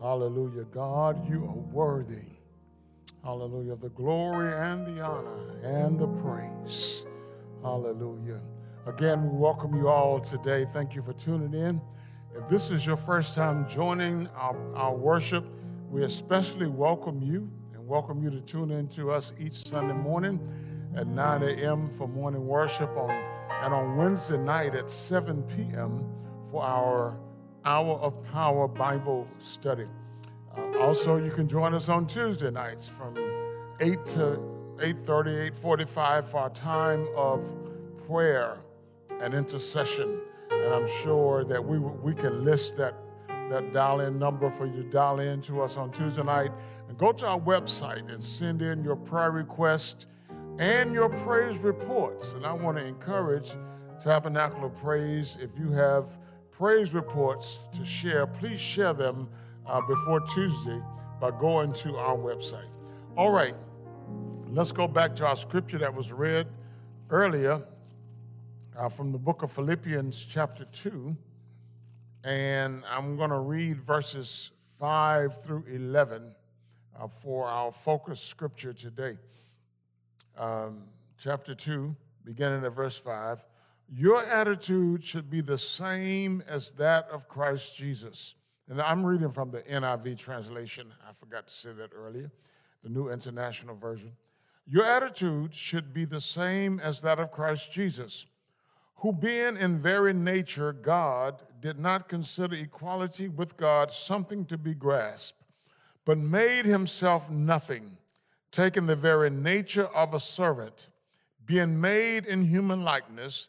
Hallelujah. God, you are worthy. Hallelujah. The glory and the honor and the praise. Hallelujah. Again, we welcome you all today. Thank you for tuning in. If this is your first time joining our, our worship, we especially welcome you and welcome you to tune in to us each Sunday morning at 9 a.m. for morning worship on, and on Wednesday night at 7 p.m. for our Hour of Power Bible Study. Uh, also, you can join us on Tuesday nights from 8 to 8.30, 8.45 for our time of prayer and intercession. And I'm sure that we, we can list that, that dial-in number for you to dial in to us on Tuesday night. And go to our website and send in your prayer request and your praise reports. And I want to encourage Tabernacle of Praise, if you have praise reports to share, please share them uh, before Tuesday by going to our website. All right, let's go back to our scripture that was read earlier uh, from the book of Philippians, chapter 2. And I'm going to read verses 5 through 11 uh, for our focus scripture today. Um, chapter 2, beginning at verse 5. Your attitude should be the same as that of Christ Jesus. And I'm reading from the NIV translation. I forgot to say that earlier, the New International Version. Your attitude should be the same as that of Christ Jesus, who, being in very nature God, did not consider equality with God something to be grasped, but made himself nothing, taking the very nature of a servant, being made in human likeness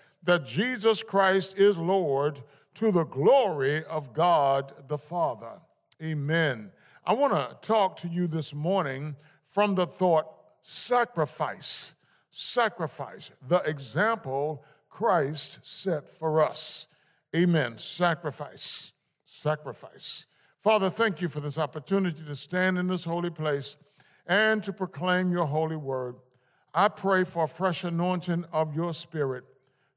that Jesus Christ is Lord to the glory of God the Father. Amen. I want to talk to you this morning from the thought sacrifice. Sacrifice, the example Christ set for us. Amen. Sacrifice. Sacrifice. Father, thank you for this opportunity to stand in this holy place and to proclaim your holy word. I pray for a fresh anointing of your spirit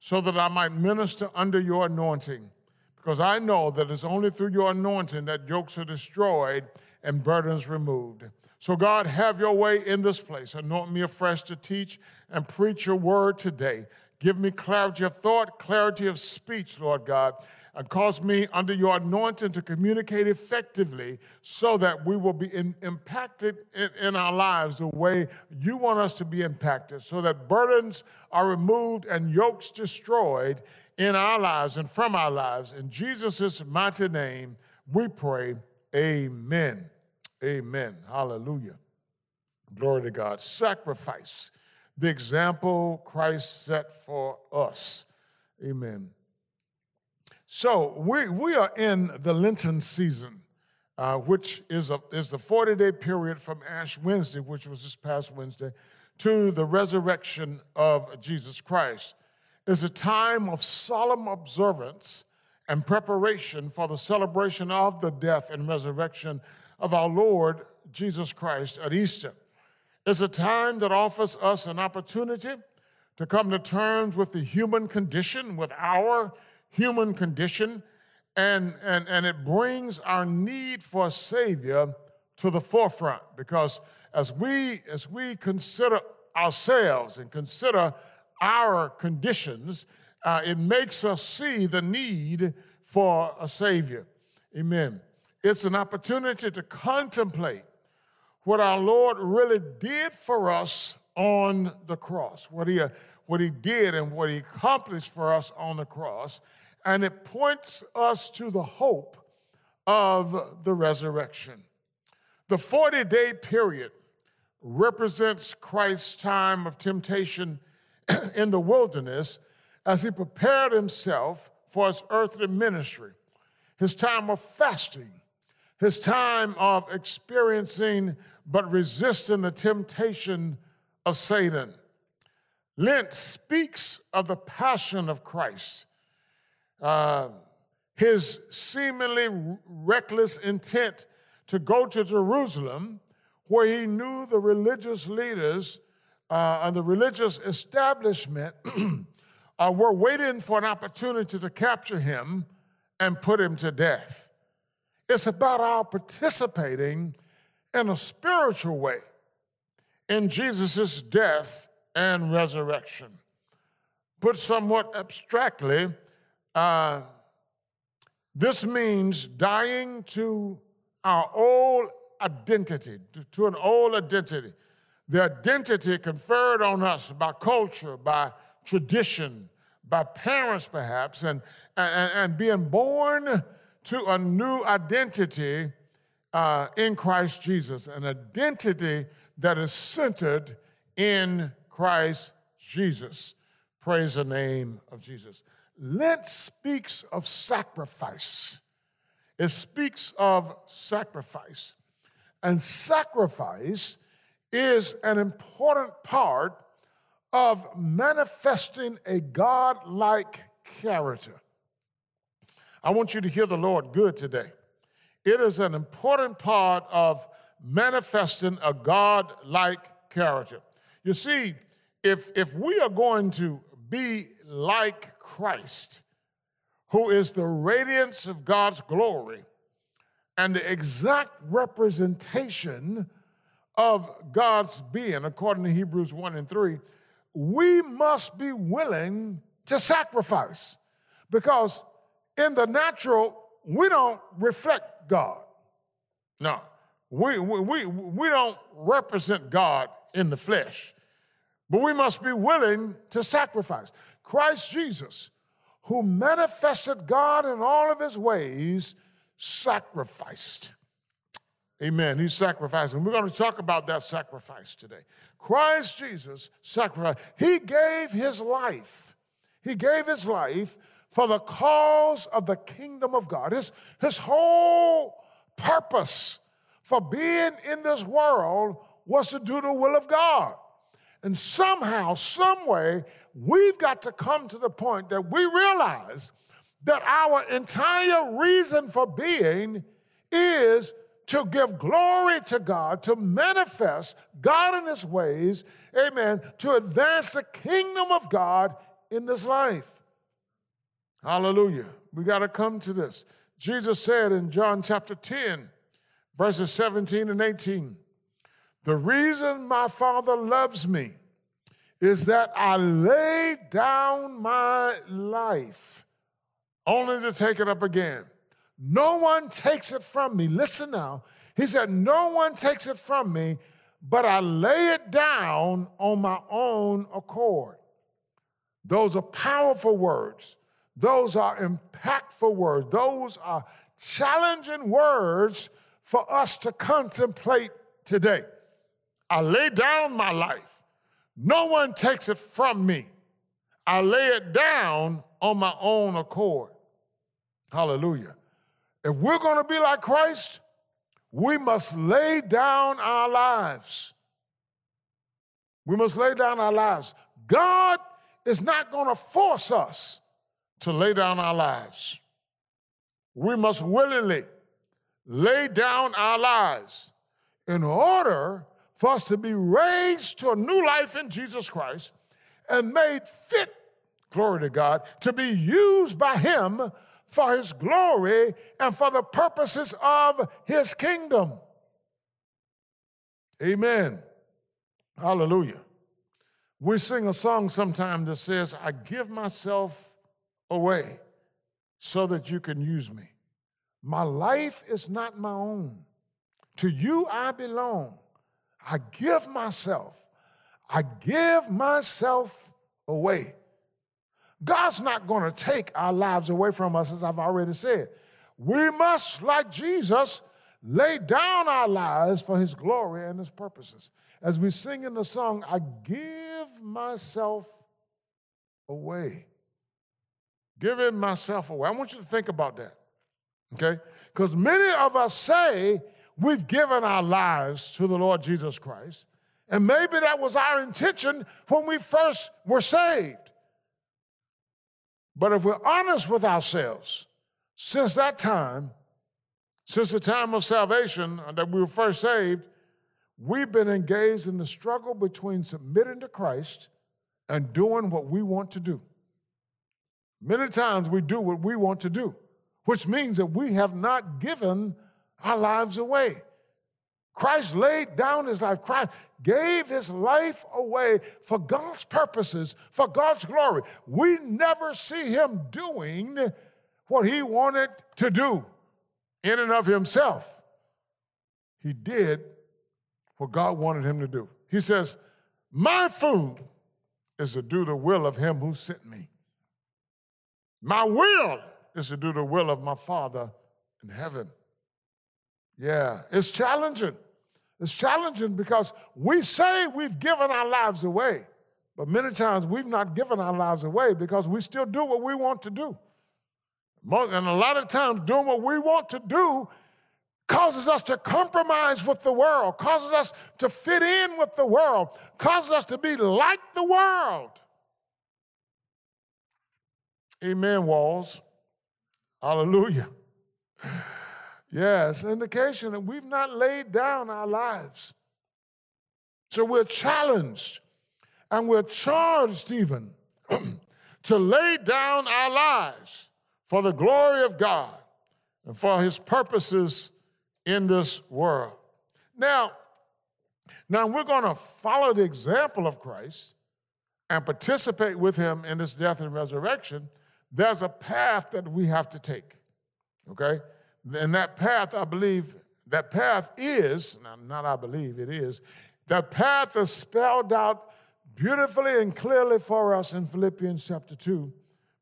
so that I might minister under your anointing. Because I know that it's only through your anointing that yokes are destroyed and burdens removed. So, God, have your way in this place. Anoint me afresh to teach and preach your word today. Give me clarity of thought, clarity of speech, Lord God, and cause me under your anointing to communicate effectively so that we will be in, impacted in, in our lives the way you want us to be impacted, so that burdens are removed and yokes destroyed in our lives and from our lives. In Jesus' mighty name, we pray, Amen. Amen. Hallelujah. Glory to God. Sacrifice, the example Christ set for us. Amen. So we, we are in the Lenten season, uh, which is, a, is the 40 day period from Ash Wednesday, which was this past Wednesday, to the resurrection of Jesus Christ. Is a time of solemn observance and preparation for the celebration of the death and resurrection of our Lord Jesus Christ at Easter. It's a time that offers us an opportunity to come to terms with the human condition, with our human condition, and, and, and it brings our need for a Savior to the forefront because as we, as we consider ourselves and consider our conditions, uh, it makes us see the need for a Savior. Amen. It's an opportunity to contemplate what our Lord really did for us on the cross, what he, what he did and what he accomplished for us on the cross. And it points us to the hope of the resurrection. The 40 day period represents Christ's time of temptation in the wilderness as he prepared himself for his earthly ministry, his time of fasting, his time of experiencing but resisting the temptation of Satan. Lent speaks of the passion of Christ, uh, his seemingly reckless intent to go to Jerusalem, where he knew the religious leaders uh, and the religious establishment uh, were waiting for an opportunity to capture him and put him to death. It's about our participating in a spiritual way in Jesus' death and resurrection. Put somewhat abstractly, uh, this means dying to our old identity, to, an old identity. The identity conferred on us by culture, by tradition, by parents perhaps, and, and, and being born to a new identity uh, in Christ Jesus, an identity that is centered in Christ Jesus. Praise the name of Jesus. Lent speaks of sacrifice. It speaks of sacrifice. And sacrifice is an important part of manifesting a God like character. I want you to hear the Lord good today. It is an important part of manifesting a God like character. You see, if, if we are going to be like Christ, who is the radiance of God's glory and the exact representation of God's being, according to Hebrews 1 and 3, we must be willing to sacrifice because in the natural, we don't reflect God. No, we, we, we don't represent God in the flesh, but we must be willing to sacrifice. Christ Jesus, who manifested God in all of his ways, sacrificed. Amen. He sacrificed. And we're going to talk about that sacrifice today. Christ Jesus sacrificed. He gave his life. He gave his life for the cause of the kingdom of God. His, his whole purpose for being in this world was to do the will of God. And somehow, some way, we've got to come to the point that we realize that our entire reason for being is to give glory to God, to manifest God in His ways, amen, to advance the kingdom of God in this life. Hallelujah. We got to come to this. Jesus said in John chapter 10, verses 17 and 18, the reason my Father loves me is that I lay down my life only to take it up again. No one takes it from me. Listen now. He said, No one takes it from me, but I lay it down on my own accord. Those are powerful words. Those are impactful words. Those are challenging words for us to contemplate today. I lay down my life. No one takes it from me. I lay it down on my own accord. Hallelujah. If we're going to be like Christ, we must lay down our lives. We must lay down our lives. God is not going to force us to lay down our lives. We must willingly lay down our lives in order for us to be raised to a new life in Jesus Christ and made fit, glory to God, to be used by Him for his glory and for the purposes of his kingdom. Amen. Hallelujah. We sing a song sometime that says, I give myself away so that you can use me. My life is not my own. To you I belong. I give myself. I give myself away. God's not going to take our lives away from us, as I've already said. We must, like Jesus, lay down our lives for his glory and his purposes. As we sing in the song, I give myself away. Giving myself away. I want you to think about that, okay? Because many of us say we've given our lives to the Lord Jesus Christ, and maybe that was our intention when we first were saved. But if we're honest with ourselves, since that time, since the time of salvation uh, that we were first saved, we've been engaged in the struggle between submitting to Christ and doing what we want to do. Many times we do what we want to do, which means that we have not given our lives away. Christ laid down his life. Christ gave his life away for God's purposes, for God's glory. We never see him doing what he wanted to do in and of himself. He did what God wanted him to do. He says, My food is to do the will of him who sent me. My will is to do the will of my Father in heaven. Yeah, it's challenging. It's challenging because we say we've given our lives away, but many times we've not given our lives away because we still do what we want to do. And a lot of times, doing what we want to do causes us to compromise with the world, causes us to fit in with the world, causes us to be like the world. Amen, Walls. Hallelujah. Yes, indication that we've not laid down our lives. So we're challenged and we're charged even to lay down our lives for the glory of God and for his purposes in this world. Now, now we're going to follow the example of Christ and participate with him in his death and resurrection. There's a path that we have to take. Okay? And that path, I believe, that path is, not I believe, it is, that path is spelled out beautifully and clearly for us in Philippians chapter 2,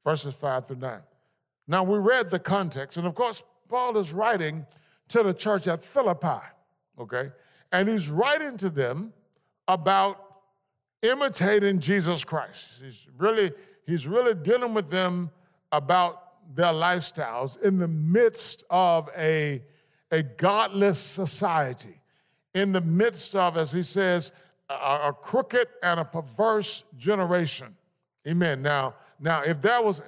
verses 5 through 9. Now, we read the context, and of course, Paul is writing to the church at Philippi, okay? And he's writing to them about imitating Jesus Christ. He's really, he's really dealing with them about their lifestyles in the midst of a, a godless society, in the midst of, as he says, a, a crooked and a perverse generation. Amen. Now, now, if there was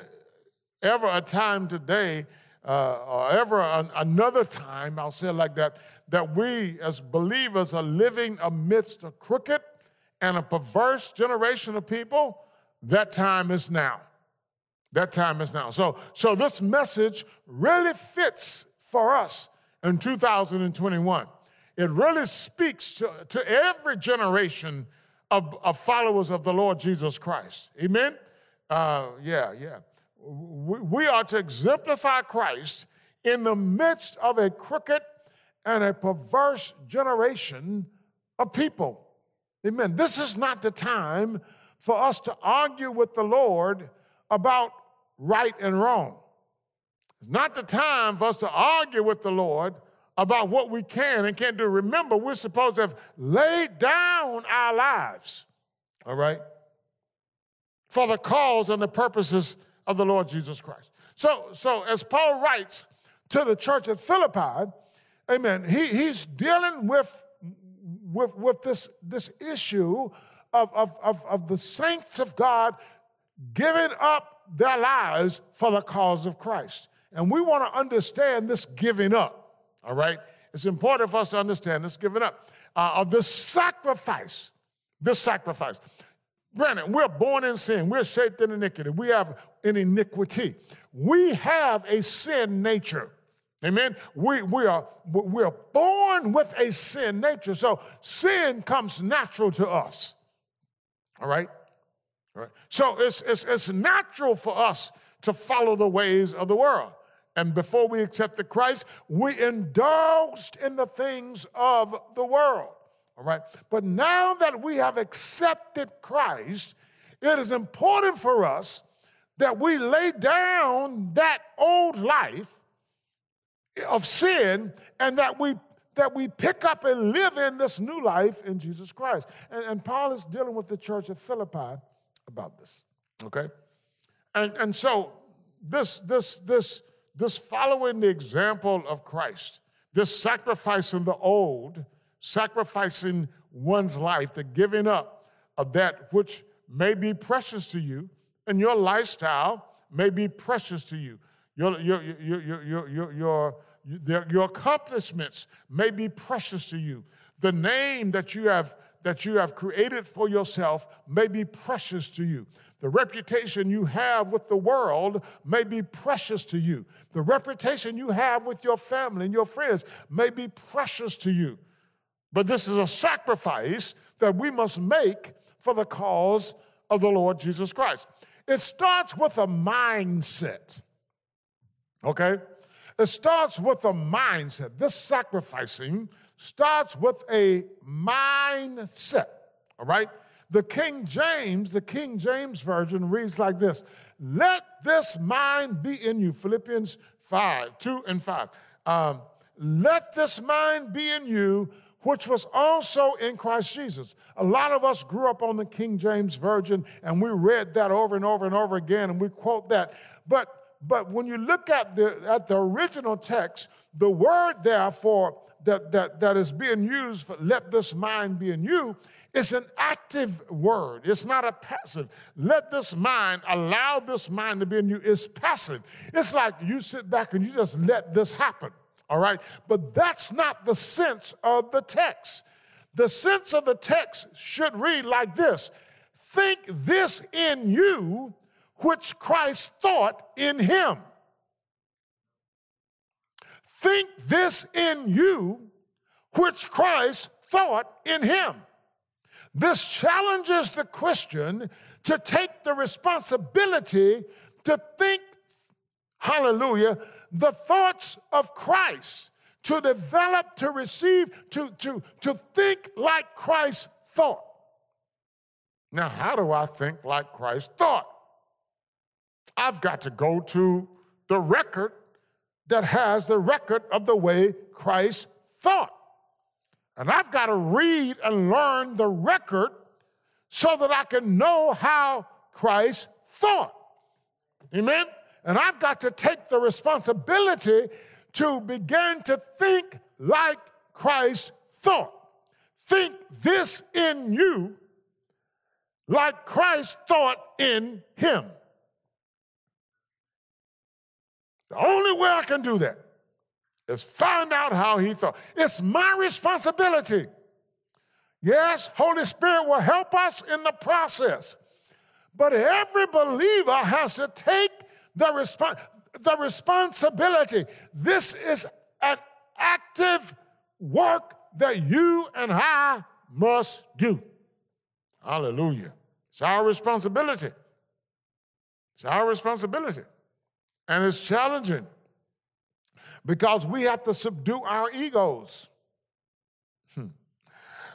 ever a time today, uh, or ever an, another time, I'll say it like that, that we as believers are living amidst a crooked and a perverse generation of people, that time is now. That time is now. So, so this message really fits for us in 2021. It really speaks to, to every generation of, of followers of the Lord Jesus Christ. Amen? Uh, yeah, yeah. We, we are to exemplify Christ in the midst of a crooked and a perverse generation of people. Amen. This is not the time for us to argue with the Lord about right and wrong. It's not the time for us to argue with the Lord about what we can and can't do. Remember, we're supposed to have laid down our lives, all right, for the cause and the purposes of the Lord Jesus Christ. So, so as Paul writes to the church at Philippi, amen, he, he's dealing with, with, with this, this issue of, of, of, of the saints of God giving up their lives for the cause of Christ. And we want to understand this giving up, all right? It's important for us to understand this giving up uh, of this sacrifice. This sacrifice. Granted, we're born in sin, we're shaped in iniquity, we have an iniquity. We have a sin nature. Amen. We, we, are, we are born with a sin nature. So sin comes natural to us. All right? Right? So it's, it's, it's natural for us to follow the ways of the world. And before we accepted Christ, we indulged in the things of the world. All right. But now that we have accepted Christ, it is important for us that we lay down that old life of sin and that we that we pick up and live in this new life in Jesus Christ. And, and Paul is dealing with the church of Philippi about this. Okay? And, and so this, this, this, this following the example of Christ, this sacrificing the old, sacrificing one's life, the giving up of that which may be precious to you, and your lifestyle may be precious to you. Your, your, your, your, your, your, your, your accomplishments may be precious to you. The name that you have that you have created for yourself may be precious to you. The reputation you have with the world may be precious to you. The reputation you have with your family and your friends may be precious to you. But this is a sacrifice that we must make for the cause of the Lord Jesus Christ. It starts with a mindset. Okay? It starts with a mindset. This sacrificing starts with a mindset, all right? The King James, the King James Version reads like this Let this mind be in you, Philippians 5, 2 and 5. Um, Let this mind be in you, which was also in Christ Jesus. A lot of us grew up on the King James Version and we read that over and over and over again and we quote that. But but when you look at the, at the original text, the word there for that, that, that is being used for let this mind be in you is an active word. It's not a passive. Let this mind, allow this mind to be in you, is passive. It's like you sit back and you just let this happen, all right? But that's not the sense of the text. The sense of the text should read like this Think this in you which Christ thought in him. Think this in you, which Christ thought in him. This challenges the Christian to take the responsibility to think, hallelujah, the thoughts of Christ, to develop, to receive, to, to, to think like Christ thought. Now, how do I think like Christ thought? I've got to go to the record that has the record of the way Christ thought. And I've got to read and learn the record so that I can know how Christ thought. Amen? And I've got to take the responsibility to begin to think like Christ thought. Think this in you like Christ thought in him. The only way I can do that is find out how he thought. It's my responsibility. Yes, Holy Spirit will help us in the process. But every believer has to take the, resp- the responsibility. This is an active work that you and I must do. Hallelujah. It's our responsibility. It's our responsibility. And it's challenging because we have to subdue our egos. Hmm.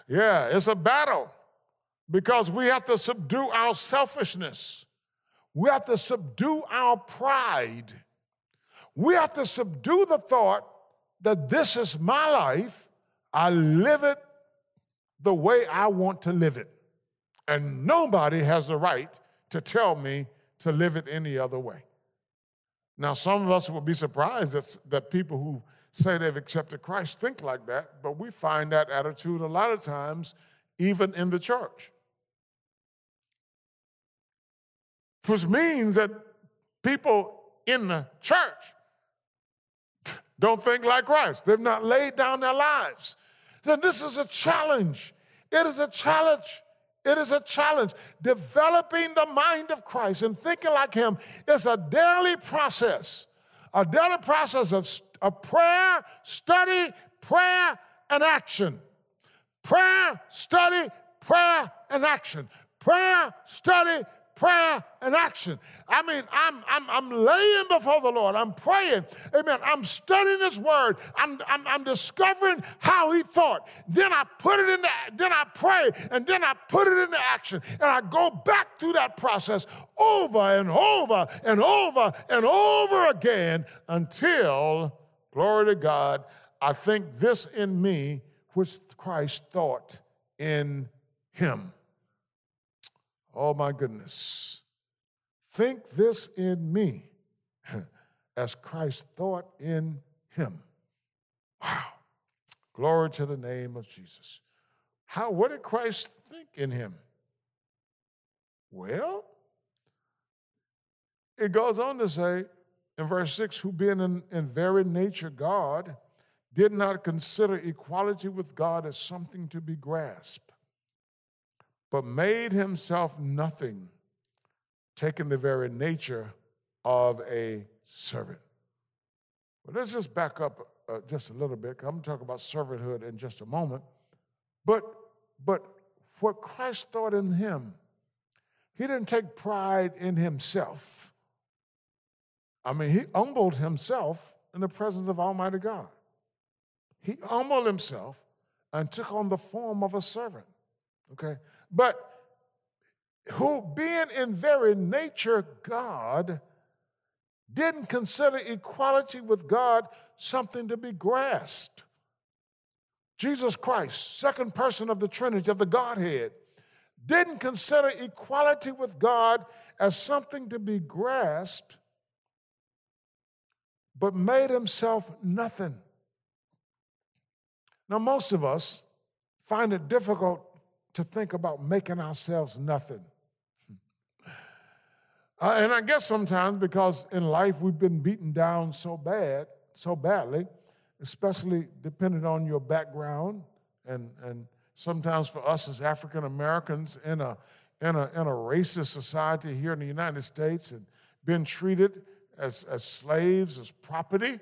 Yeah, it's a battle because we have to subdue our selfishness. We have to subdue our pride. We have to subdue the thought that this is my life. I live it the way I want to live it. And nobody has the right to tell me to live it any other way. Now, some of us will be surprised that, that people who say they've accepted Christ think like that, but we find that attitude a lot of times even in the church. Which means that people in the church don't think like Christ. They've not laid down their lives. Then this is a challenge. It is a challenge it is a challenge. Developing the mind of Christ and thinking like Him is a daily process, a daily process of, of prayer, study, prayer, and action. Prayer, study, prayer, and action. Prayer, study, prayer and action. I mean, I'm, I'm, I'm laying before the Lord. I'm praying. Amen. I'm studying His Word. I'm, I'm, I'm discovering how He thought. Then I put it in the, then I pray, and then I put it into action. And I go back through that process over and over and over and over again until, glory to God, I think this in me which Christ thought in him. Oh my goodness. Think this in me as Christ thought in him. Wow. Glory to the name of Jesus. How what did Christ think in him? Well, it goes on to say in verse 6 who being in, in very nature God did not consider equality with God as something to be grasped, but made himself nothing, taking the very nature of a servant. Well, let's just back up uh, just a little bit. I'm going to talk about servanthood in just a moment. But, but what Christ thought in him, he didn't take pride in himself. I mean, he humbled himself in the presence of Almighty God. He humbled himself and took on the form of a servant. Okay? But who, being in very nature God, didn't consider equality with God something to be grasped. Jesus Christ, second person of the Trinity, of the Godhead, didn't consider equality with God as something to be grasped, but made himself nothing now, most of us find it difficult to think about making ourselves nothing. Uh, and I guess sometimes because in life we've been beaten down so bad, so badly, especially depending on your background, and, and sometimes for us as African Americans in a, in, a, in a racist society here in the United States and being treated as, as slaves, as property,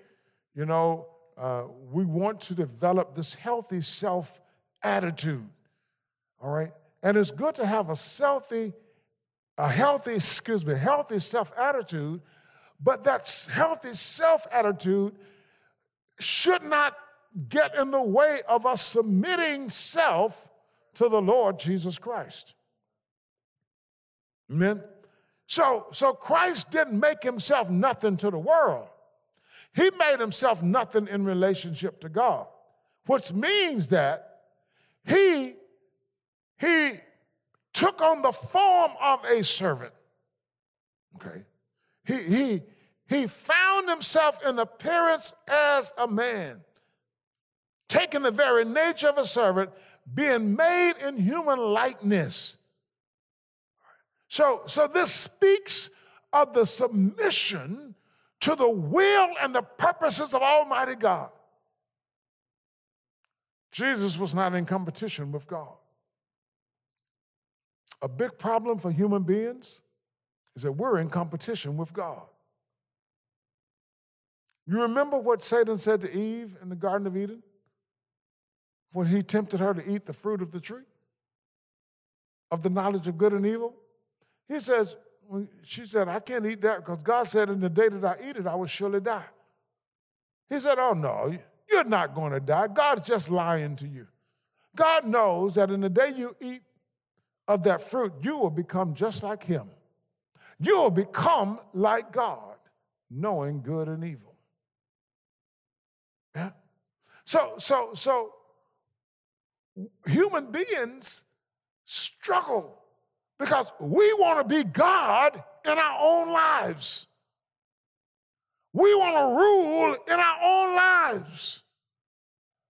you know, uh, we want to develop this healthy self attitude. All right? And it's good to have a healthy, a healthy, excuse me, healthy self attitude, but that healthy self attitude should not get in the way of us submitting self to the Lord Jesus Christ. Amen. So, so Christ didn't make himself nothing to the world. He made himself nothing in relationship to God, which means that he, he took on the form of a servant. Okay. He, he, he found himself in appearance as a man, taking the very nature of a servant, being made in human likeness. So, so this speaks of the submission to the will and the purposes of Almighty God. Jesus was not in competition with God. A big problem for human beings is that we're in competition with God. You remember what Satan said to Eve in the Garden of Eden when he tempted her to eat the fruit of the tree of the knowledge of good and evil? He says, she said, I can't eat that because God said, in the day that I eat it, I will surely die. He said, Oh, no, you're not going to die. God's just lying to you. God knows that in the day you eat of that fruit, you will become just like Him. You will become like God, knowing good and evil. Yeah? So, so, so, human beings struggle because we want to be God in our own lives. We want to rule in our own lives.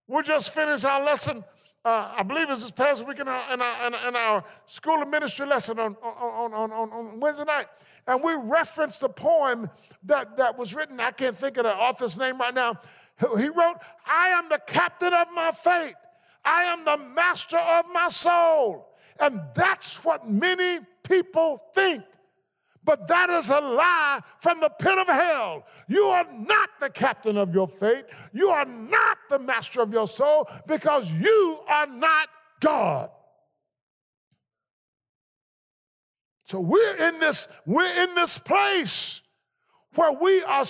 We just finished our lesson, uh, I believe it's this past week in our, in our, in our school of ministry lesson on, on, on, on, on Wednesday night. And we referenced the poem that, that was written. I can't think of the author's name right now. He wrote, I am the captain of my fate. I am the master of my soul. And that's what many people think. But that is a lie from the pit of hell. You are not the captain of your fate. You are not the master of your soul because you are not God. So we're in this, we're in this place where we are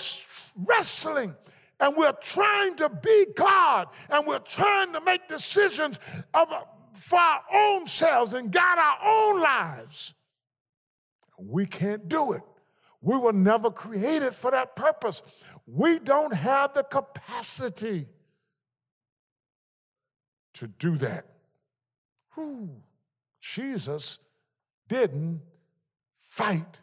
wrestling and we're trying to be God and we're trying to make decisions of, for our own selves and guide our own lives. We can't do it. We were never created for that purpose. We don't have the capacity to do that. Whew. Jesus didn't fight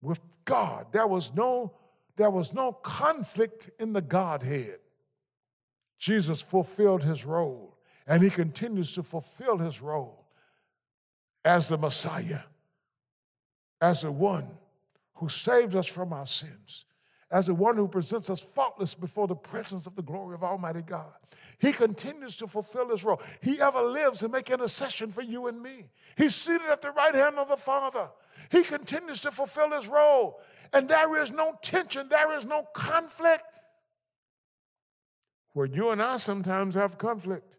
with God. There was no there was no conflict in the Godhead. Jesus fulfilled his role, and he continues to fulfill his role as the Messiah, as the one who saved us from our sins, as the one who presents us faultless before the presence of the glory of Almighty God. He continues to fulfill his role. He ever lives to make intercession for you and me. He's seated at the right hand of the Father. He continues to fulfill his role. And there is no tension, there is no conflict. Where you and I sometimes have conflict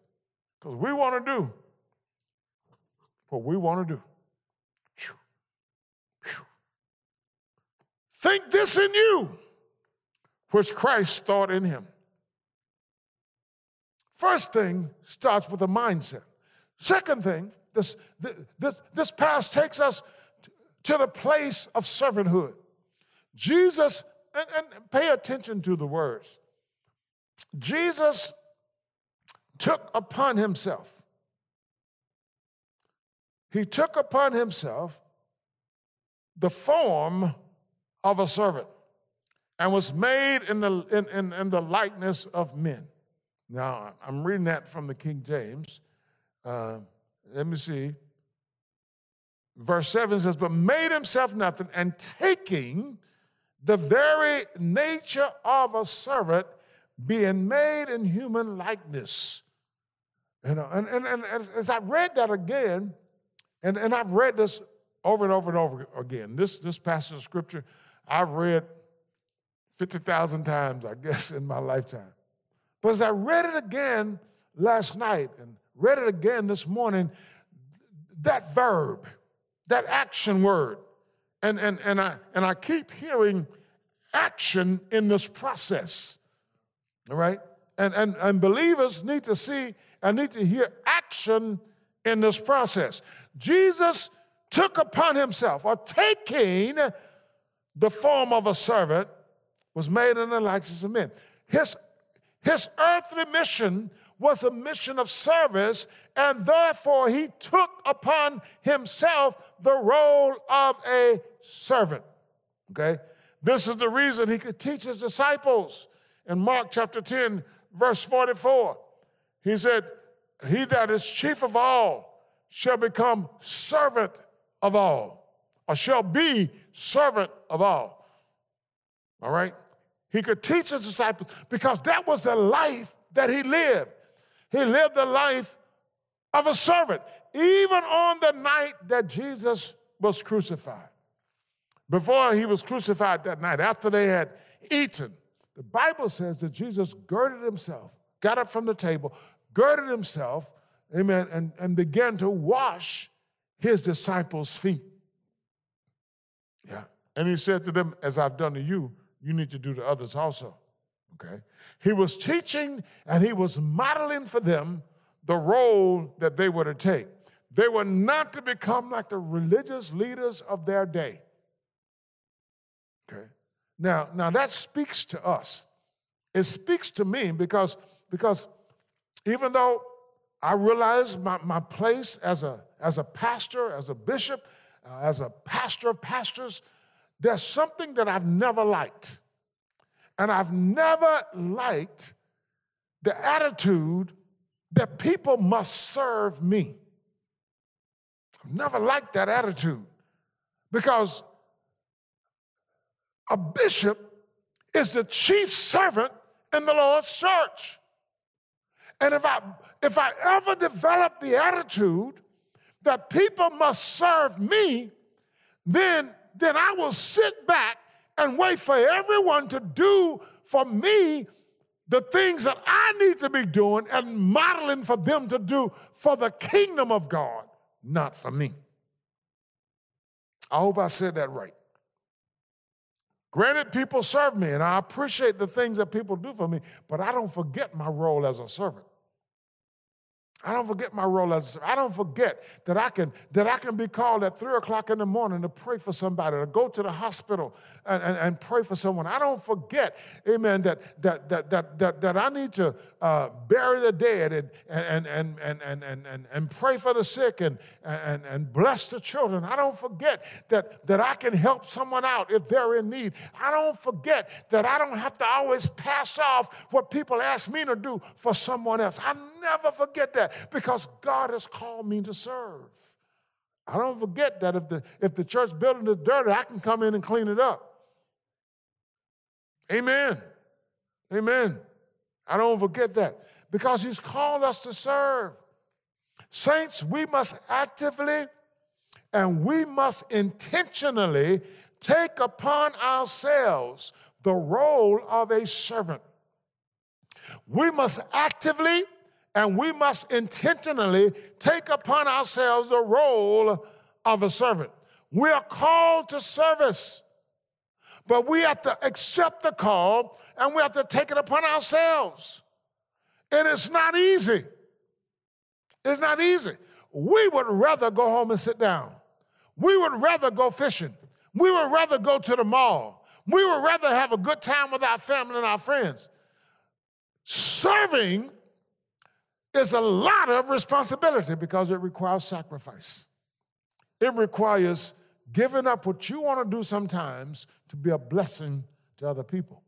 because we want to do what we want to do. Think this in you, which Christ thought in him. First thing starts with a mindset. Second thing, this, this, this path takes us to the place of servanthood. Jesus, and, and pay attention to the words. Jesus took upon himself, he took upon himself the form of a servant and was made in the, in, in, in the likeness of men. Now, I'm reading that from the King James. Uh, let me see. Verse 7 says, But made himself nothing, and taking the very nature of a servant, being made in human likeness. You know, and, and, and as, as I read that again, and, and I've read this over and over and over again. This, this passage of scripture I've read 50,000 times, I guess, in my lifetime. But as I read it again last night and read it again this morning, that verb, that action word, and, and, and, I, and I keep hearing action in this process. All right? And, and, and believers need to see and need to hear action in this process. Jesus took upon himself, or taking the form of a servant, was made in the likeness of men. His his earthly mission was a mission of service, and therefore he took upon himself the role of a servant. Okay? This is the reason he could teach his disciples in Mark chapter 10, verse 44. He said, He that is chief of all shall become servant of all, or shall be servant of all. All right? He could teach his disciples because that was the life that he lived. He lived the life of a servant, even on the night that Jesus was crucified. Before he was crucified that night, after they had eaten, the Bible says that Jesus girded himself, got up from the table, girded himself, amen, and, and began to wash his disciples' feet. Yeah. And he said to them, As I've done to you, you need to do to others also. Okay? He was teaching and he was modeling for them the role that they were to take. They were not to become like the religious leaders of their day. Okay? Now, now that speaks to us. It speaks to me because, because even though I realize my, my place as a, as a pastor, as a bishop, uh, as a pastor of pastors, there's something that I've never liked. And I've never liked the attitude that people must serve me. I've never liked that attitude because a bishop is the chief servant in the Lord's church. And if I if I ever develop the attitude that people must serve me, then then I will sit back and wait for everyone to do for me the things that I need to be doing and modeling for them to do for the kingdom of God, not for me. I hope I said that right. Granted, people serve me, and I appreciate the things that people do for me, but I don't forget my role as a servant. I don't forget my role as I don't forget that I can that I can be called at three o'clock in the morning to pray for somebody, to go to the hospital and, and, and pray for someone. I don't forget, amen, that that that that that, that I need to uh, bury the dead and and, and and and and and and pray for the sick and and and bless the children. I don't forget that that I can help someone out if they're in need. I don't forget that I don't have to always pass off what people ask me to do for someone else. I never forget that because God has called me to serve. I don't forget that if the, if the church building is dirty, I can come in and clean it up. Amen. Amen. I don't forget that because He's called us to serve. Saints, we must actively and we must intentionally take upon ourselves the role of a servant. We must actively and we must intentionally take upon ourselves the role of a servant. We are called to service, but we have to accept the call and we have to take it upon ourselves. And it's not easy. It's not easy. We would rather go home and sit down. We would rather go fishing. We would rather go to the mall. We would rather have a good time with our family and our friends. Serving is a lot of responsibility because it requires sacrifice. It requires giving up what you want to do sometimes to be a blessing to other people.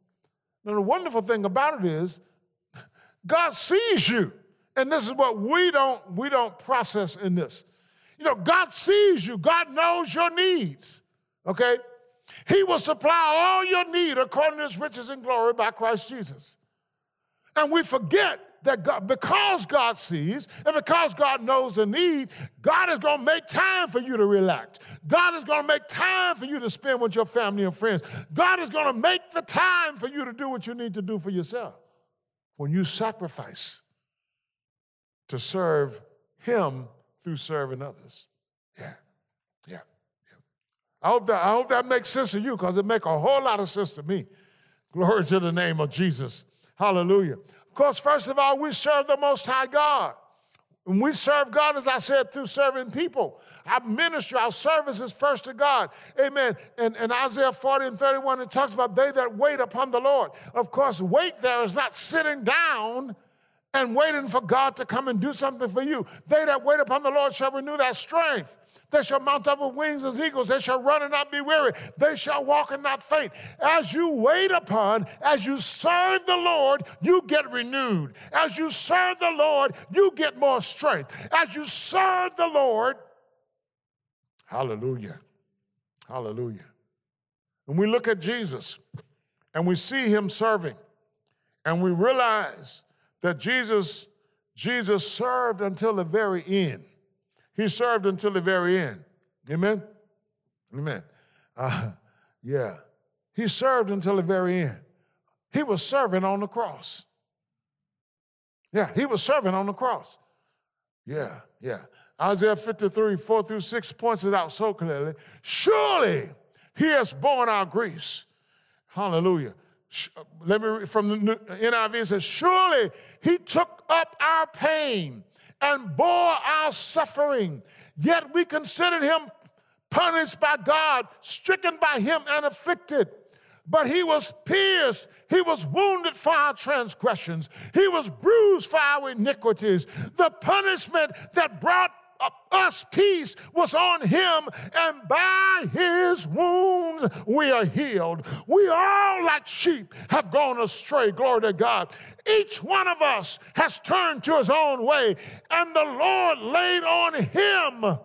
Now, the wonderful thing about it is God sees you. And this is what we don't, we don't process in this. You know, God sees you, God knows your needs. Okay? He will supply all your need according to his riches and glory by Christ Jesus. And we forget that God, because God sees and because God knows the need, God is going to make time for you to relax. God is going to make time for you to spend with your family and friends. God is going to make the time for you to do what you need to do for yourself. When you sacrifice to serve Him through serving others. Yeah, yeah, yeah. I hope that, I hope that makes sense to you because it makes a whole lot of sense to me. Glory to the name of Jesus. Hallelujah. Of course, first of all, we serve the Most High God. And we serve God, as I said, through serving people. Our ministry, our service is first to God. Amen. And, and Isaiah 40 and 31, it talks about they that wait upon the Lord. Of course, wait there is not sitting down and waiting for God to come and do something for you. They that wait upon the Lord shall renew their strength. They shall mount up with wings as eagles. They shall run and not be weary. They shall walk and not faint. As you wait upon, as you serve the Lord, you get renewed. As you serve the Lord, you get more strength. As you serve the Lord, hallelujah, hallelujah. And we look at Jesus and we see him serving and we realize that Jesus Jesus served until the very end. He served until the very end. Amen? Amen. Uh, yeah. He served until the very end. He was serving on the cross. Yeah, he was serving on the cross. Yeah, yeah. Isaiah 53, 4 through 6 points it out so clearly. Surely he has borne our griefs. Hallelujah. Let me read from the NIV it says, Surely he took up our pain and bore our suffering. Yet we considered him punished by God, stricken by him, and afflicted. But he was pierced, he was wounded for our transgressions, he was bruised for our iniquities. The punishment that brought us peace was on him, and by his wounds we are healed. We all, like sheep, have gone astray. Glory to God. Each one of us has turned to his own way, and the Lord laid on him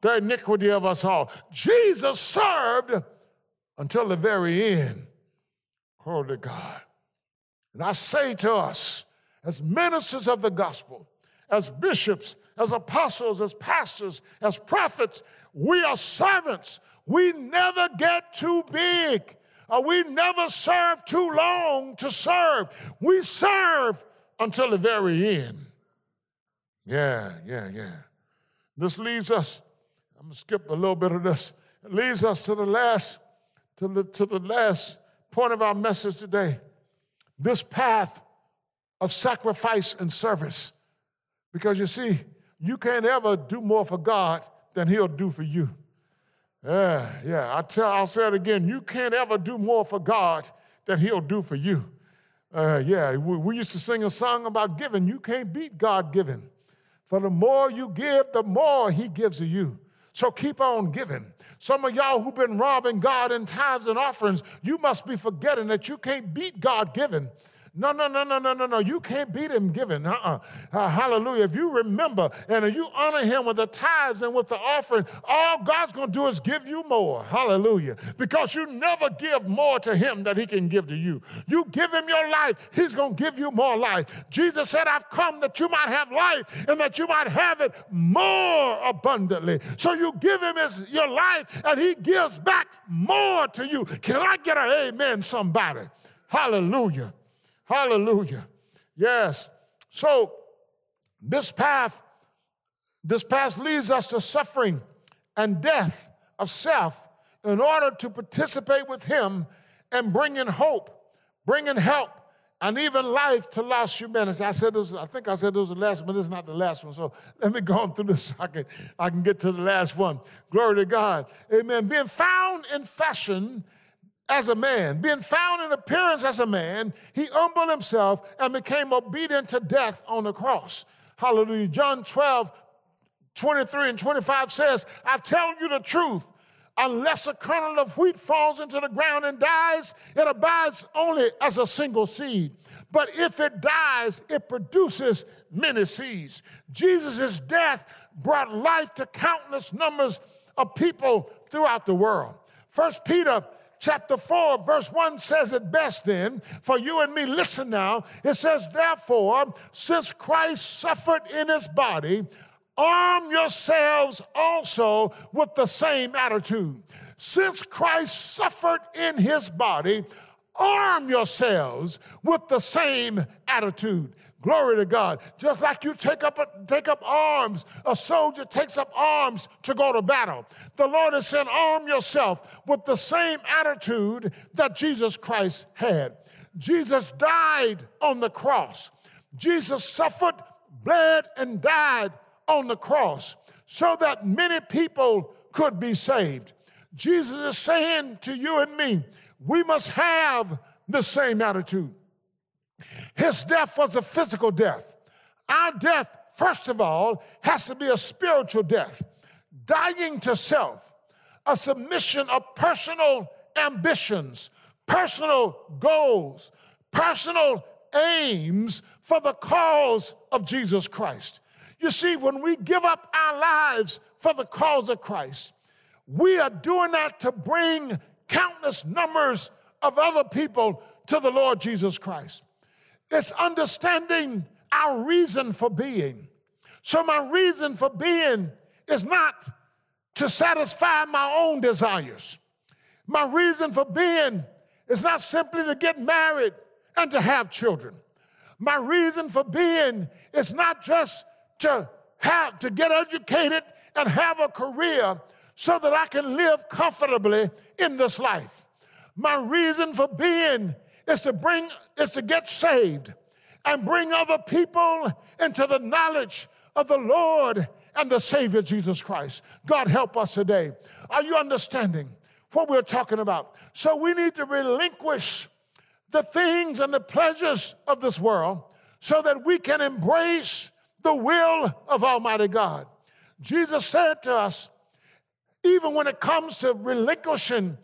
the iniquity of us all. Jesus served until the very end. Glory to God. And I say to us, as ministers of the gospel, as bishops, as apostles, as pastors, as prophets, we are servants. We never get too big. Or we never serve too long to serve. We serve until the very end. Yeah, yeah, yeah. This leads us, I'm to skip a little bit of this. It leads us to the last, to the, to the last point of our message today. This path of sacrifice and service. Because you see, you can't ever do more for God than He'll do for you. Yeah, yeah. I tell, I'll say it again. You can't ever do more for God than He'll do for you. Uh, yeah, we, we used to sing a song about giving. You can't beat God giving. For the more you give, the more He gives to you. So keep on giving. Some of y'all who've been robbing God in tithes and offerings, you must be forgetting that you can't beat God giving. No, no, no, no, no, no, no. You can't beat him giving. Uh-uh. Uh, hallelujah. If you remember and you honor him with the tithes and with the offering, all God's going to do is give you more. Hallelujah. Because you never give more to him that he can give to you. You give him your life, he's going to give you more life. Jesus said, I've come that you might have life and that you might have it more abundantly. So you give him his, your life and he gives back more to you. Can I get an amen, somebody? Hallelujah. Hallelujah. Yes. So this path, this path leads us to suffering and death of self in order to participate with him and bringing hope, bringing help, and even life to lost humanity. I said this, I think I said this was the last one, but this is not the last one. So let me go on through this so I can, I can get to the last one. Glory to God. Amen. Being found in fashion as a man. Being found in appearance as a man, he humbled himself and became obedient to death on the cross. Hallelujah. John 12, 23 and 25 says, I tell you the truth. Unless a kernel of wheat falls into the ground and dies, it abides only as a single seed. But if it dies, it produces many seeds. Jesus' death brought life to countless numbers of people throughout the world. First Peter chapter 4, verse 1 says it best then for you and me. Listen now. It says, Therefore, since Christ suffered in his body, arm yourselves also with the same attitude. Since Christ suffered in his body, arm yourselves with the same attitude. Glory to God. Just like you take up, a, take up arms, a soldier takes up arms to go to battle. The Lord has said, arm yourself with the same attitude that Jesus Christ had. Jesus died on the cross. Jesus suffered, bled, and died on the cross so that many people could be saved. Jesus is saying to you and me, we must have the same attitude. His death was a physical death. Our death, first of all, has to be a spiritual death, dying to self, a submission of personal ambitions, personal goals, personal aims for the cause of Jesus Christ. You see, when we give up our lives for the cause of Christ, we are doing that to bring countless numbers of other people to the Lord Jesus Christ. It's understanding our reason for being. So, my reason for being is not to satisfy my own desires. My reason for being is not simply to get married and to have children. My reason for being is not just to have to get educated and have a career so that I can live comfortably in this life. My reason for being is to bring, is to get saved and bring other people into the knowledge of the Lord and the Savior Jesus Christ. God help us today. Are you understanding what we're talking about? So we need to relinquish the things and the pleasures of this world so that we can embrace the will of Almighty God. Jesus said to us, even when it comes to relinquishing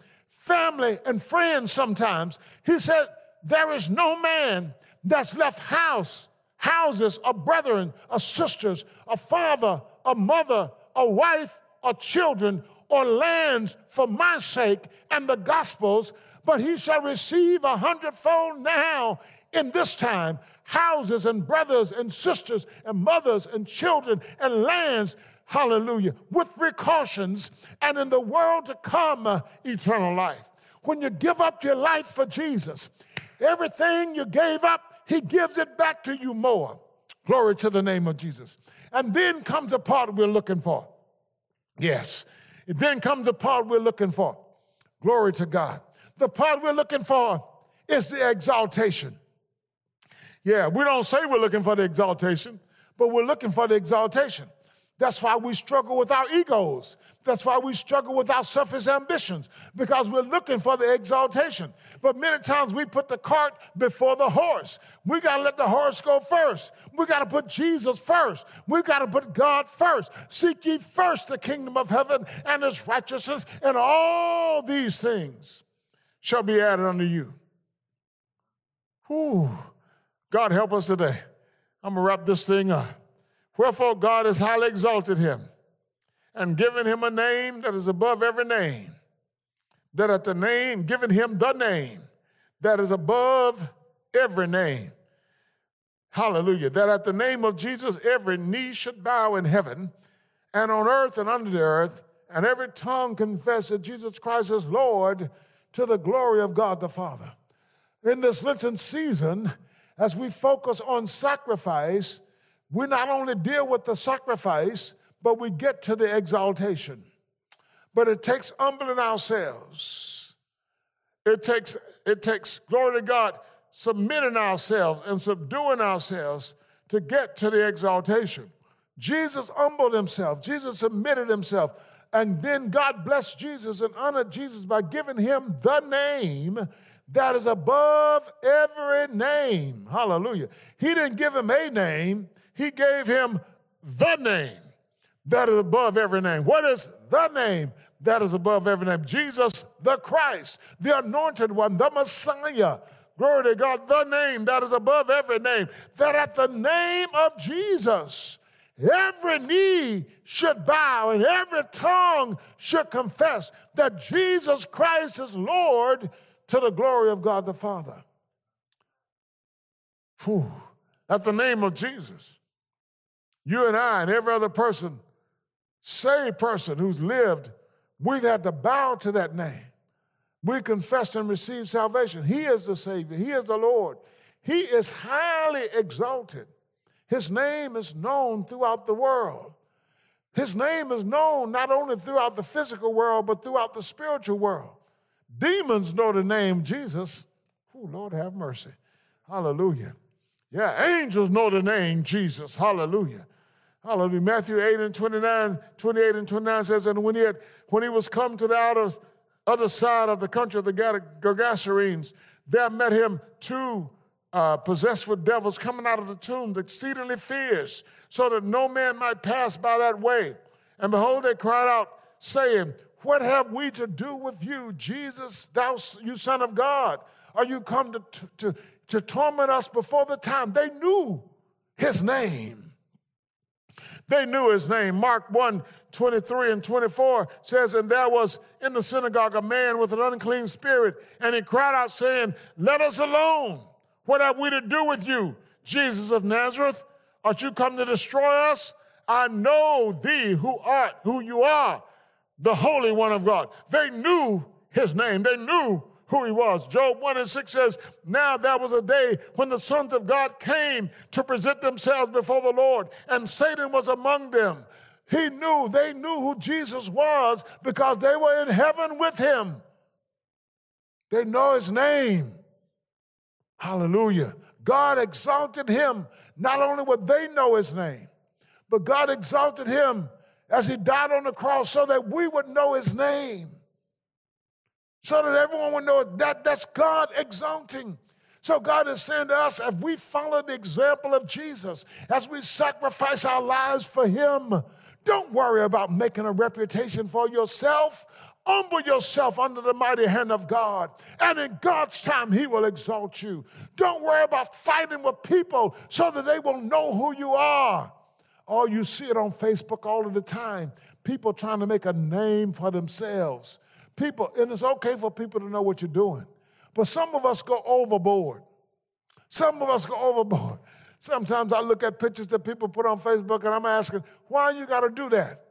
family and friends sometimes. He said, There is no man that's left house, houses, a brethren, a sisters, a father, a mother, a wife, or children, or lands for my sake and the gospel's, but he shall receive a hundredfold now in this time houses and brothers and sisters and mothers and children and lands hallelujah, with precautions, and in the world to come, uh, eternal life. When you give up your life for Jesus, everything you gave up, He gives it back to you more. Glory to the name of Jesus. And then comes the part we're looking for. Yes, Then comes the part we're looking for. Glory to God. The part we're looking for is the exaltation. Yeah, we don't say we're looking for the exaltation, but we're looking for the exaltation. That's why we struggle with our egos. That's why we struggle with our selfish ambitions, because we're looking for the exaltation. But many times we put the cart before the horse. We got to let the horse go first. We got to put Jesus first. We got to put God first. Seek ye first the kingdom of heaven and his righteousness, and all these things shall be added unto you. Whew. God help us today. I'm going to wrap this thing up. Wherefore God has highly exalted him and given him a name that is above every name, that at the name, given him the name that is above every name. Hallelujah. That at the name of Jesus, every knee should bow in heaven and on earth and under the earth, and every tongue confess that Jesus Christ is Lord to the glory of God the Father. In this Lenten season, as we focus on sacrifice, we not only deal with the sacrifice, but we get to the exaltation. But it takes humbling ourselves. It takes, it takes, glory to God, submitting ourselves and subduing ourselves to get to the exaltation. Jesus humbled himself, Jesus submitted himself, and then God blessed Jesus and honored Jesus by giving him the name that is above every name. Hallelujah. He didn't give him a name, he gave him the name that is above every name. What is the name that is above every name? Jesus the Christ, the anointed one, the Messiah. Glory to God, the name that is above every name. That at the name of Jesus, every knee should bow and every tongue should confess that Jesus Christ is Lord to the glory of God the Father. Whew. At the name of Jesus, you and I and every other person, saved person who's lived, we've had to bow to that name. We confess and receive salvation. He is the Savior, He is the Lord. He is highly exalted. His name is known throughout the world. His name is known not only throughout the physical world, but throughout the spiritual world. Demons know the name Jesus. Oh, Lord have mercy. Hallelujah. Yeah, angels know the name Jesus. Hallelujah. Hallelujah. Matthew 8 and 29, 28 and 29 says, And when he had when he was come to the outer other side of the country of the Gergesenes, there met him two uh, possessed with devils coming out of the tomb, exceedingly fierce, so that no man might pass by that way. And behold, they cried out, saying, What have we to do with you, Jesus, thou you Son of God? Are you come to, to, to torment us before the time? They knew his name. They knew his name. Mark 1 23 and 24 says, And there was in the synagogue a man with an unclean spirit, and he cried out, saying, Let us alone. What have we to do with you, Jesus of Nazareth? Art you come to destroy us? I know thee who art, who you are, the Holy One of God. They knew his name. They knew who he was. Job 1 and 6 says, Now there was a day when the sons of God came to present themselves before the Lord, and Satan was among them. He knew, they knew who Jesus was because they were in heaven with him. They know his name. Hallelujah. God exalted him. Not only would they know his name, but God exalted him as he died on the cross so that we would know his name so that everyone would know that that's God exalting. So God is saying to us, if we follow the example of Jesus, as we sacrifice our lives for Him, don't worry about making a reputation for yourself. Humble yourself under the mighty hand of God, and in God's time, He will exalt you. Don't worry about fighting with people so that they will know who you are. Oh, you see it on Facebook all of the time. People trying to make a name for themselves people, and it's okay for people to know what you're doing. But some of us go overboard. Some of us go overboard. Sometimes I look at pictures that people put on Facebook and I'm asking, why you got to do that?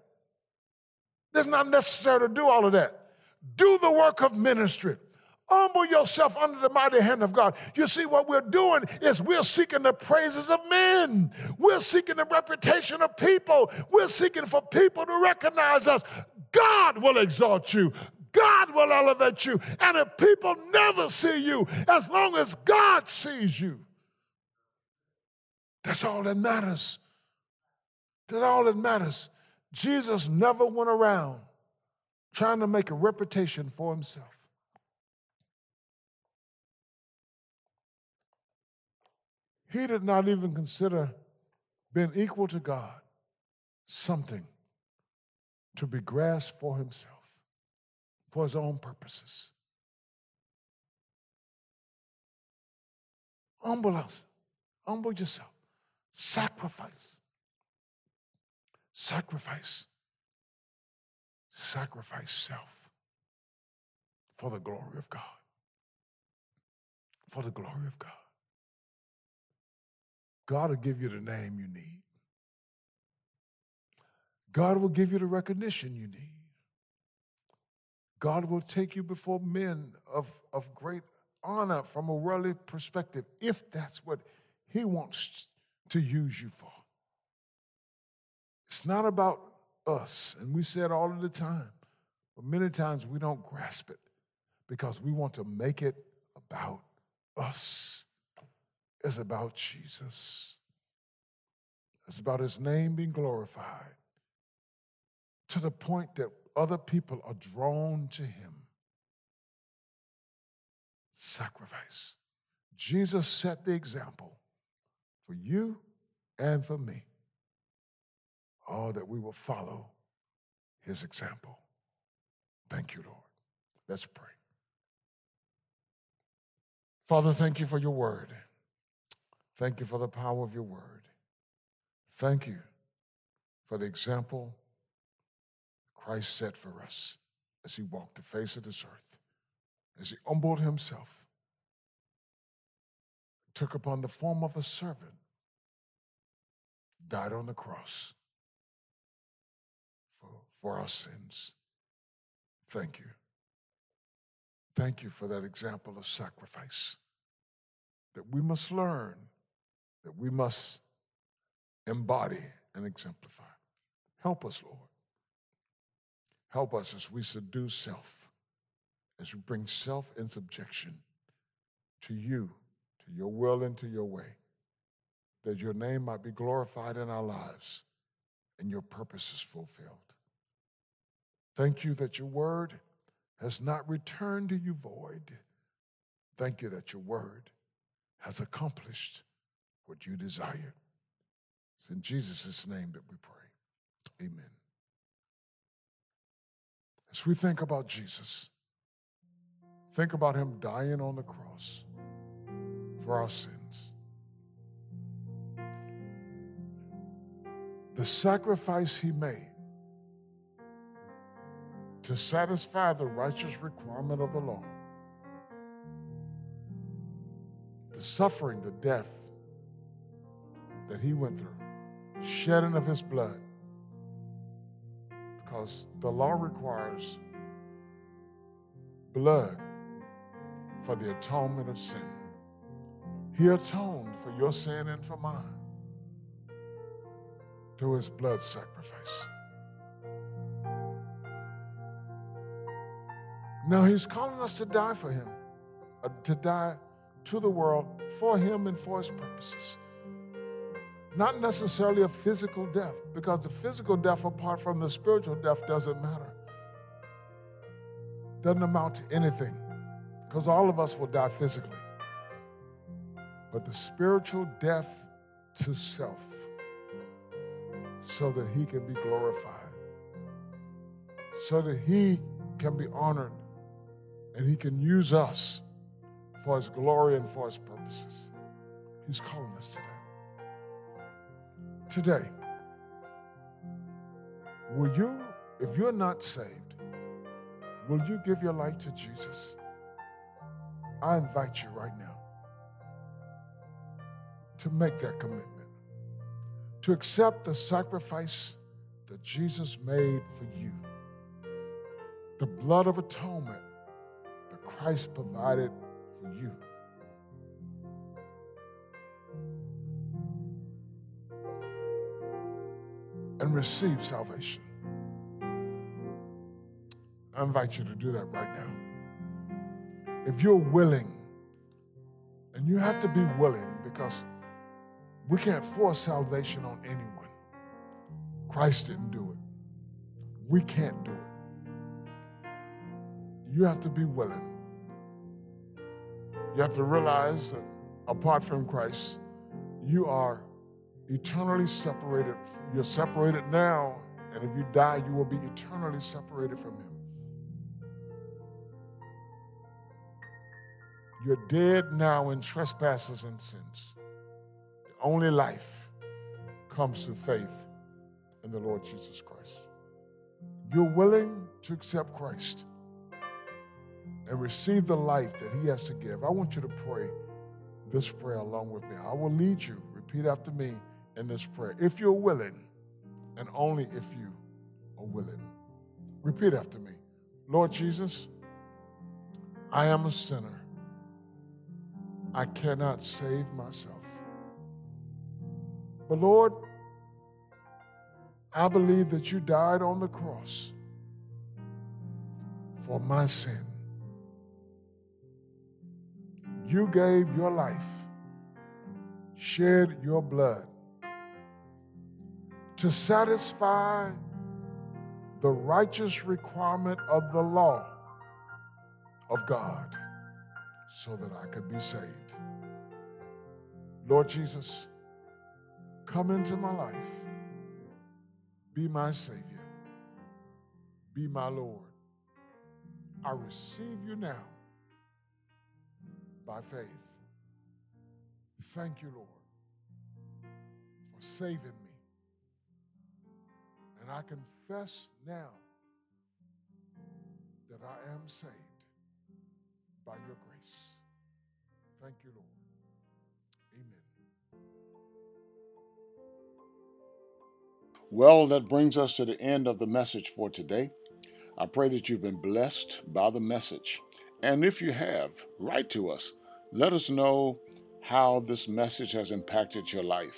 It's not necessary to do all of that. Do the work of ministry. Humble yourself under the mighty hand of God. You see, what we're doing is we're seeking the praises of men. We're seeking the reputation of people. We're seeking for people to recognize us. God will exalt you. God will elevate you. And if people never see you, as long as God sees you, that's all that matters. That's all that matters. Jesus never went around trying to make a reputation for himself. He did not even consider being equal to God something to be grasped for himself, for his own purposes. Humble us, humble yourself, sacrifice, sacrifice, sacrifice self for the glory of God. For the glory of God. God will give you the name you need. God will give you the recognition you need. God will take you before men of, of great honor from a worldly perspective if that's what He wants to use you for. It's not about us, and we say it all of the time, but many times we don't grasp it because we want to make it about us It's about Jesus. It's about his name being glorified to the point that other people are drawn to him. Sacrifice. Jesus set the example for you and for me. Oh, that we will follow his example. Thank you, Lord. Let's pray. Father, thank you for your word. Thank you for the power of your word. Thank you for the example Christ set for us as he walked the face of this earth, as he humbled himself, took upon the form of a servant, died on the cross for, for our sins. Thank you. Thank you for that example of sacrifice that we must learn that we must embody and exemplify. Help us, Lord. Help us as we subdue self, as we bring self in subjection to you, to your will, and to your way, that your name might be glorified in our lives and your purpose is fulfilled. Thank you that your word has not returned to you void. Thank you that your word has accomplished what you desire. It's in Jesus' name that we pray. Amen. As we think about Jesus, think about him dying on the cross for our sins. The sacrifice he made to satisfy the righteous requirement of the law, the suffering, the death, that he went through, shedding of his blood. Because the law requires blood for the atonement of sin. He atoned for your sin and for mine through his blood sacrifice. Now he's calling us to die for him, uh, to die to the world for him and for his purposes. Not necessarily a physical death, because the physical death, apart from the spiritual death, doesn't matter. Doesn't amount to anything, because all of us will die physically. But the spiritual death to self, so that he can be glorified, so that he can be honored, and he can use us for his glory and for his purposes. He's calling us today today, will you, if you're not saved, will you give your life to Jesus? I invite you right now to make that commitment, to accept the sacrifice that Jesus made for you, the blood of atonement that Christ provided for you. And receive salvation. I invite you to do that right now. If you're willing, and you have to be willing because we can't force salvation on anyone. Christ didn't do it. We can't do it. You have to be willing. You have to realize that apart from Christ, you are eternally separated. You're separated now, and if you die, you will be eternally separated from Him. You're dead now in trespasses and sins. The only life comes through faith in the Lord Jesus Christ. You're willing to accept Christ and receive the life that He has to give. I want you to pray this prayer along with me. I will lead you. Repeat after me in this prayer. If you're willing, and only if you are willing. Repeat after me Lord Jesus, I am a sinner. I cannot save myself. But Lord, I believe that you died on the cross for my sin. You gave your life, shed your blood to satisfy the righteous requirement of the law of God so that I could be saved. Lord Jesus, come into my life. Be my Savior. Be my Lord. I receive you now by faith. Thank you, Lord, for saving me. And I confess now that I am saved by your grace. Thank you, Lord. Amen. Well, that brings us to the end of the message for today. I pray that you've been blessed by the message. And if you have, write to us. Let us know how this message has impacted your life.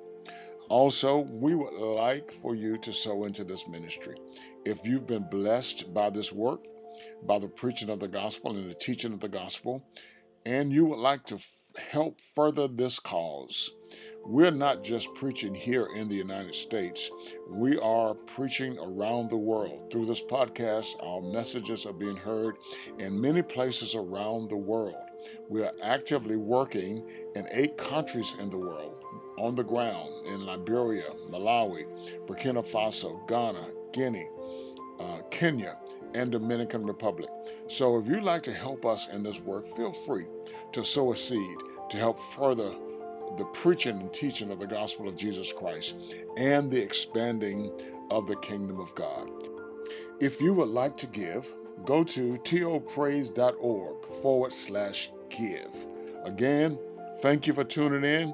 Also, we would like for you to sow into this ministry. If you've been blessed by this work, by the preaching of the gospel and the teaching of the gospel, and you would like to help further this cause, we're not just preaching here in the United States, we are preaching around the world. Through this podcast, our messages are being heard in many places around the world. We are actively working in eight countries in the world on the ground in Liberia, Malawi, Burkina Faso, Ghana, Guinea, uh, Kenya, and Dominican Republic. So if you'd like to help us in this work, feel free to sow a seed to help further the preaching and teaching of the gospel of Jesus Christ and the expanding of the kingdom of God. If you would like to give, go to topraise.org forward slash give. Again, thank you for tuning in.